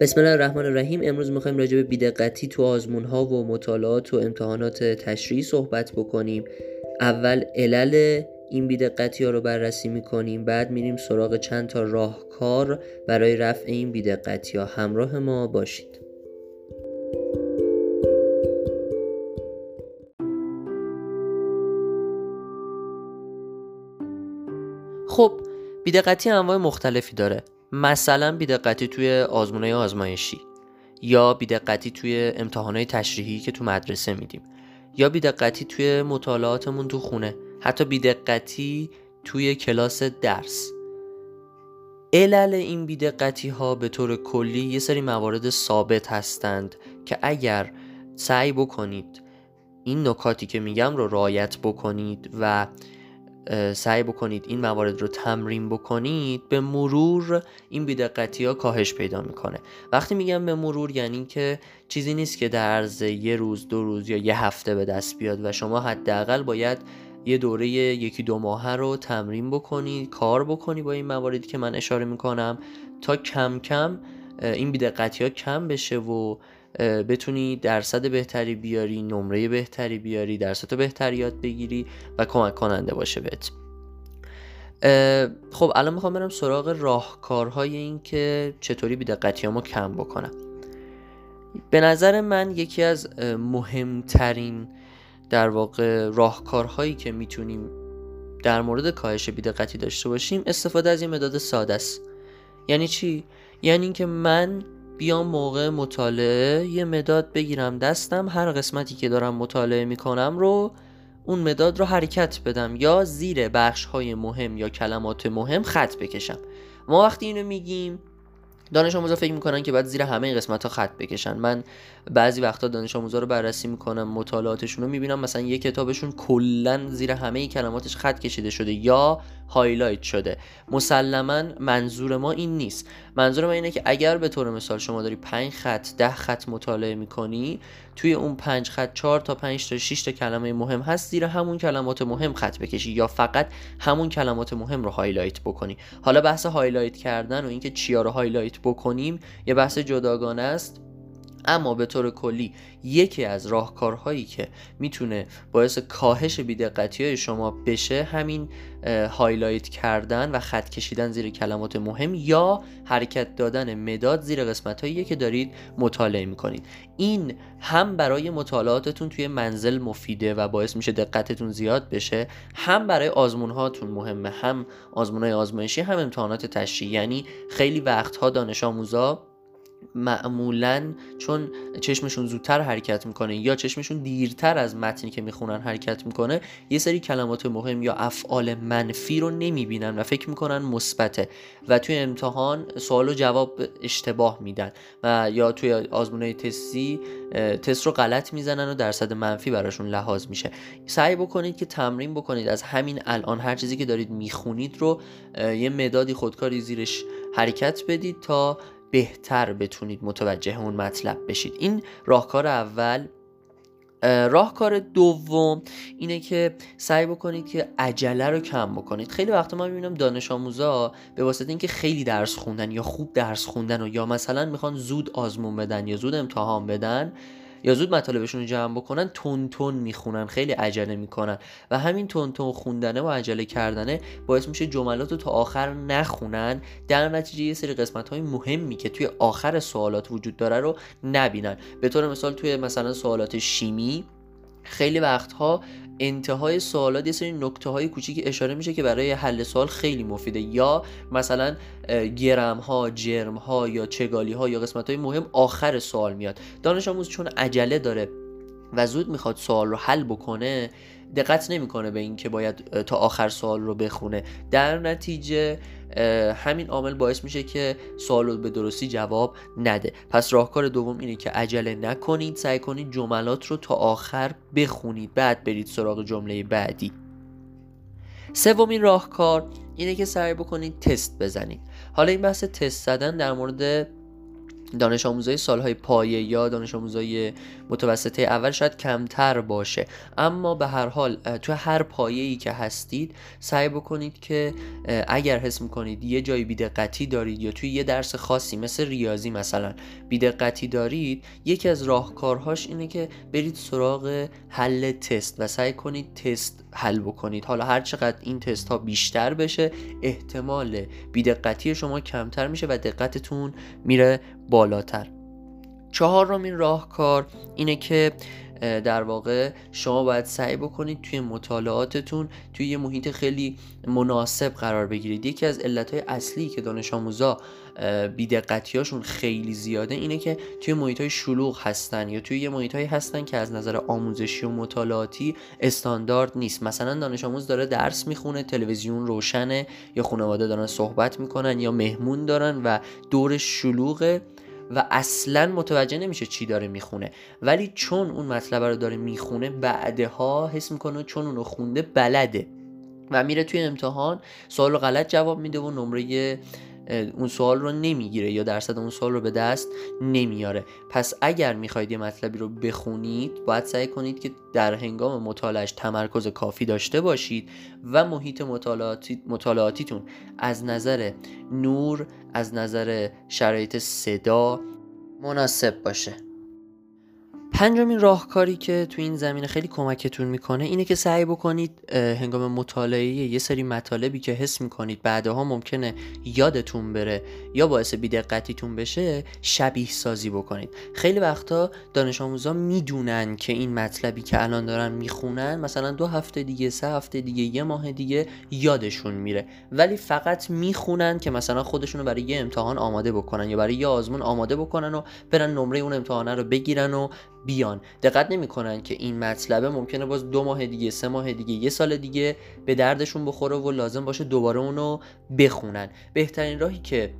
بسم الله الرحمن الرحیم. امروز می‌خوایم راجع به بیدقتی تو آزمون ها و مطالعات و امتحانات تشریحی صحبت بکنیم. اول علل این بیدقتی ها رو بررسی می‌کنیم بعد میریم سراغ چند تا راهکار برای رفع این بیدقتی ها. همراه ما باشید. خب بیدقتی انواع مختلفی داره. مثلا بیدقتی توی آزمونه آزمایشی یا بیدقتی توی امتحانات تشریحی که تو مدرسه میدیم یا بیدقتی توی مطالعاتمون تو خونه حتی بیدقتی توی کلاس درس. علل این بیدقتی ها به طور کلی یه سری موارد ثابت هستند که اگر سعی بکنید این نکاتی که میگم رو رعایت بکنید و سعی بکنید این موارد رو تمرین بکنید به مرور این بیدقتی ها کاهش پیدا می‌کنه. وقتی میگم به مرور یعنی که چیزی نیست که در عرض یه روز دو روز یا یه هفته به دست بیاد و شما حداقل باید یه دوره یکی دو ماه رو تمرین بکنید کار بکنی با این مواردی که من اشاره می‌کنم تا کم کم این بیدقتی ها کم بشه و بتونی درصد بهتری بیاری نمره بهتری بیاری درصد بهتری یاد بگیری و کمک کننده باشه بهت. خب الان می‌خوام برم سراغ راهکارهای این که چطوری بیدقتی ما کم بکنم. به نظر من یکی از مهمترین در واقع راهکارهایی که می‌تونیم در مورد کاهش بیدقتی داشته باشیم استفاده از یه مداد ساده است. یعنی چی؟ یعنی اینکه من بیام موقع مطالعه یه مداد بگیرم دستم هر قسمتی که دارم مطالعه می‌کنم رو اون مداد رو حرکت بدم یا زیر بخش های مهم یا کلمات مهم خط بکشم. ما وقتی اینو میگیم دانش آموزا فکر می‌کنن که باید زیر همه قسمت ها خط بکشن. من بعضی وقتا دانش آموزا رو بررسی می‌کنم مطالعاتشون رو می‌بینم مثلا یه کتابشون کلا زیر همه کلماتش خط کشیده شده یا highlight شده. مسلما منظور ما این نیست. منظور ما اینه که اگر به طور مثال شما داری 5 خط ده خط مطالعه می‌کنی توی اون 5 خط 4 تا 5 تا 6 تا کلمه مهم هست زیر همون کلمات مهم خط بکشی یا فقط همون کلمات مهم رو highlight بکنی. حالا بحث highlight کردن و اینکه چیا رو highlight بکنیم یه بحث جداگانه است. اما به طور کلی یکی از راهکارهایی که می‌تونه باعث کاهش بیدقتی های شما بشه همین highlight کردن و خط کشیدن زیر کلمات مهم یا حرکت دادن مداد زیر قسمت هایی که دارید مطالعه می‌کنید. این هم برای مطالعاتتون توی منزل مفیده و باعث میشه دقتتون زیاد بشه هم برای آزمون هاتون مهمه هم آزمون های آزمایشی هم امتحانات تشریحی یعنی خیلی وقتها دانش آموزا معمولا چون چشمشون زودتر حرکت می‌کنه یا چشمشون دیرتر از متنی که می‌خونن حرکت می‌کنه یه سری کلمات مهم یا افعال منفی رو نمی‌بینن و فکر می‌کنن مثبته و توی امتحان سوال و جواب اشتباه میدن و یا توی آزمونه تستی تست رو غلط می‌زنن و درصد منفی براشون لحاظ میشه. سعی بکنید که تمرین بکنید. از همین الان هر چیزی که دارید می‌خونید رو یه مدادی خودکاری زیرش حرکت بدید تا بهتر بتونید متوجه اون مطلب بشید. این راهکار اول راهکار دوم اینه که سعی بکنید که عجله رو کم بکنید. خیلی وقتا من می‌بینم دانش آموزا به واسطه اینکه خیلی درس خوندن یا خوب درس خوندن و یا مثلا می‌خوان زود آزمون بدن یا زود امتحان بدن یا زود مطالبشون رو جمع بکنن تون تون می‌خونن خیلی عجله می‌کنن. و همین تون تون خوندنه و عجله کردنه باعث میشه جملات رو تا آخر نخونن. در نتیجه یه سری قسمت های مهمی که توی آخر سوالات وجود داره رو نبینن. به طور مثال توی مثلا سوالات شیمی خیلی وقتها انتهای سوالات یه سری نکته های کوچیک اشاره میشه که برای حل سوال خیلی مفیده. یا مثلا گرم ها جرم ها یا چگالی ها یا قسمت های مهم آخر سوال میاد. دانش آموز چون عجله داره و زود می‌خواد سوال رو حل بکنه دقت نمی‌کنه به اینکه باید تا آخر سوال رو بخونه. در نتیجه همین عامل باعث میشه که سوال رو به درستی جواب نده. پس راهکار دوم اینه که عجله نکنید سعی کنید جملات رو تا آخر بخونید. بعد برید سراغ جمله بعدی. سومین راهکار اینه که سعی بکنید تست بزنید. حالا این بحث تست زدن در مورد دانش آموزای سالهای پایه یا دانش آموزای متوسطه اول شاید کمتر باشه. اما به هر حال تو هر پایه ای که هستید سعی بکنید که اگر حس می‌کنید یه جایی بیدقتی دارید یا توی یه درس خاصی مثل ریاضی مثلا بیدقتی دارید یکی از راهکارهاش اینه که برید سراغ حل تست و سعی کنید تست حل بکنید. حالا هر چقدر این تست ها بیشتر بشه احتمال بیدقتی شما کمتر میشه و دقتتون میره بالاتر. چهارمین راهکار اینه که در واقع شما باید سعی بکنید توی مطالعاتتون توی یه محیط خیلی مناسب قرار بگیرید. یکی از علتهای اصلی که دانش آموزا بیدقتیاشون خیلی زیاده اینه که توی محیط های شلوغ هستن یا توی یه محیط هایی هستن که از نظر آموزشی و مطالعاتی استاندارد نیست. مثلا دانش آموز داره درس می‌خونه تلویزیون روشنه یا خانواده دارن صحبت می‌کنن یا مهمون دارن و دور شلوغه و اصلا متوجه نمیشه چی داره می‌خونه. ولی چون اون مطلب رو داره می‌خونه بعدها حس می‌کنه چون اونو خونده بلده. و میره توی امتحان سوال غلط جواب میده و نمره اون سوال رو نمی‌گیره یا درصد اون سوال رو به دست نمیاره. پس اگر می‌خواید یه مطلبی رو بخونید باید سعی کنید که در هنگام مطالعش تمرکز کافی داشته باشید و محیط مطالعاتی، مطالعاتیتون از نظر نور از نظر شرایط صدا مناسب باشه. پنجمین راهکاری که تو این زمینه خیلی کمکتون می‌کنه اینه که سعی بکنید هنگام مطالعه یه سری مطالبی که حس می‌کنید بعدها ممکنه یادتون بره یا باعث بیدقتیتون بشه شبیه سازی بکنید. خیلی وقتا دانش آموزا می‌دونن که این مطلبی که الان دارن می‌خونن مثلا دو هفته دیگه سه هفته دیگه یه ماه دیگه یادشون میره. ولی فقط می‌خونن که مثلا خودشونو برای یه امتحان آماده بکنن یا برای یه آزمون آماده بکنن و برن نمره اون امتحانه رو بگیرن و بیان. دقت نمی‌کنن که این مطلبه ممکنه باز دو ماه دیگه سه ماه دیگه یه سال دیگه به دردشون بخوره و لازم باشه دوباره اونو بخونن. بهترین راهی که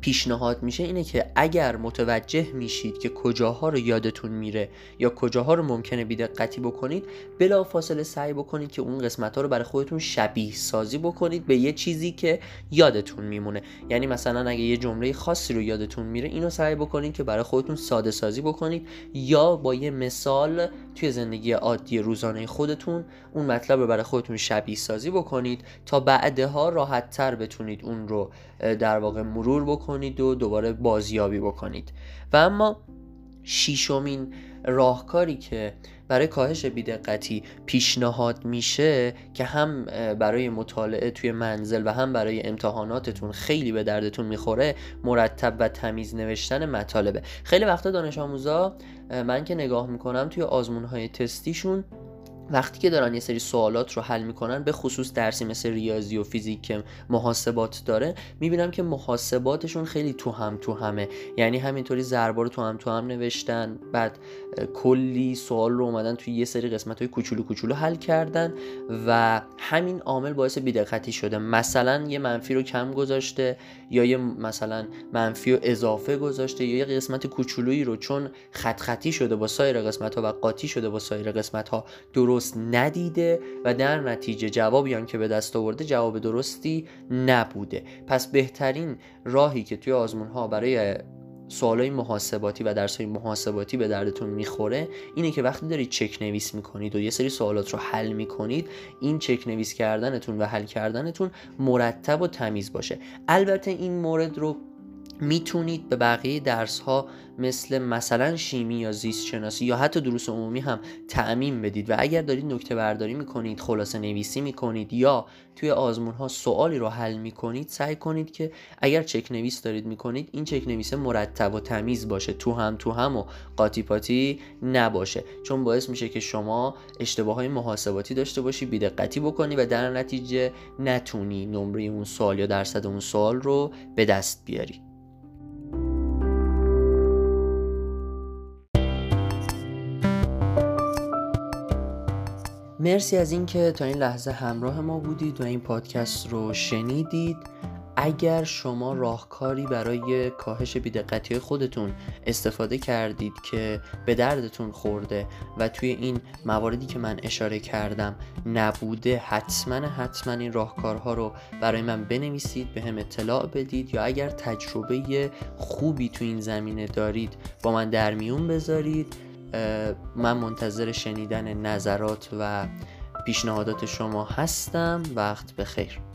پیشنهاد میشه اینه که اگر متوجه میشید که کجاها رو یادتون میره یا کجاها رو ممکنه بیدقتی بکنید بلا فاصله سعی بکنید که اون قسمت ها رو برای خودتون شبیه سازی بکنید به یه چیزی که یادتون میمونه. یعنی مثلا اگه یه جمله خاصی رو یادتون میره اینو سعی بکنید که برای خودتون ساده سازی بکنید یا با یه مثال توی زندگی عادی روزانه خودتون اون مطلب رو برای خودتون شبیه سازی بکنید تا بعدها راحت تر بتونید اون رو در واقع مرور بکنید و دوباره بازیابی بکنید. و اما شیشمین راهکاری که برای کاهش بیدقتی پیشنهاد میشه که هم برای مطالعه توی منزل و هم برای امتحاناتتون خیلی به دردتون می‌خوره مرتب و تمیز نوشتن مطالبه. خیلی وقتا دانش آموزا من که نگاه می‌کنم توی آزمون های تستیشون وقتی که دارن یه سری سوالات رو حل می‌کنن به خصوص درسی مثل ریاضی و فیزیک که محاسبات داره می‌بینم که محاسباتشون خیلی تو هم تو همه. یعنی همینطوری ضربا رو تو هم تو هم نوشتن بعد کلی سوال رو اومدن توی یه سری قسمت های کوچولو کوچولو حل کردن و همین عامل باعث بیدقتی شده. مثلا یه منفی رو کم گذاشته یا یه مثلا منفی رو اضافه گذاشته یا یه قسمت کوچولویی رو چون خط خطی شده با سایر قسمت ها و قاطی شده با سایر قسمت ها درست درست ندیده و در نتیجه جوابی هم که به دست آورده جواب درستی نبوده. پس بهترین راهی که توی آزمون ها برای سوالای محاسباتی و درس های محاسباتی به دردتون می‌خوره اینه که وقتی دارید چک نویس می‌کنید و یه سری سوالات رو حل می‌کنید این چک نویس کردنتون و حل کردنتون مرتب و تمیز باشه. البته این مورد رو می‌تونید به بقیه درس ها مثل مثلا شیمی یا زیست شناسی یا حتی دروس عمومی هم تعمین بدید و اگر دارید نکته برداری می‌کنید خلاصه نویسی می‌کنید یا توی آزمون ها سوالی رو حل می‌کنید سعی کنید که اگر چک نویس دارید می‌کنید این چک نویسه مرتب و تمیز باشه تو هم تو هم و قاطی پاتی نباشه. چون باعث میشه که شما اشتباه های محاسباتی داشته باشی بیدقتی بکنی و در نتیجه نتونی نمره اون سوال یا درصد اون سوال رو به دست بیاری. مرسی از اینکه تا این لحظه همراه ما بودید و این پادکست رو شنیدید. اگر شما راهکاری برای کاهش بیدقتی خودتون استفاده کردید که به دردتون خورده و توی این مواردی که من اشاره کردم نبوده حتما حتما این راهکارها رو برای من بنویسید به هم اطلاع بدید یا اگر تجربه خوبی تو این زمینه دارید با من در میون بذارید. من منتظر شنیدن نظرات و پیشنهادات شما هستم. وقت بخیر.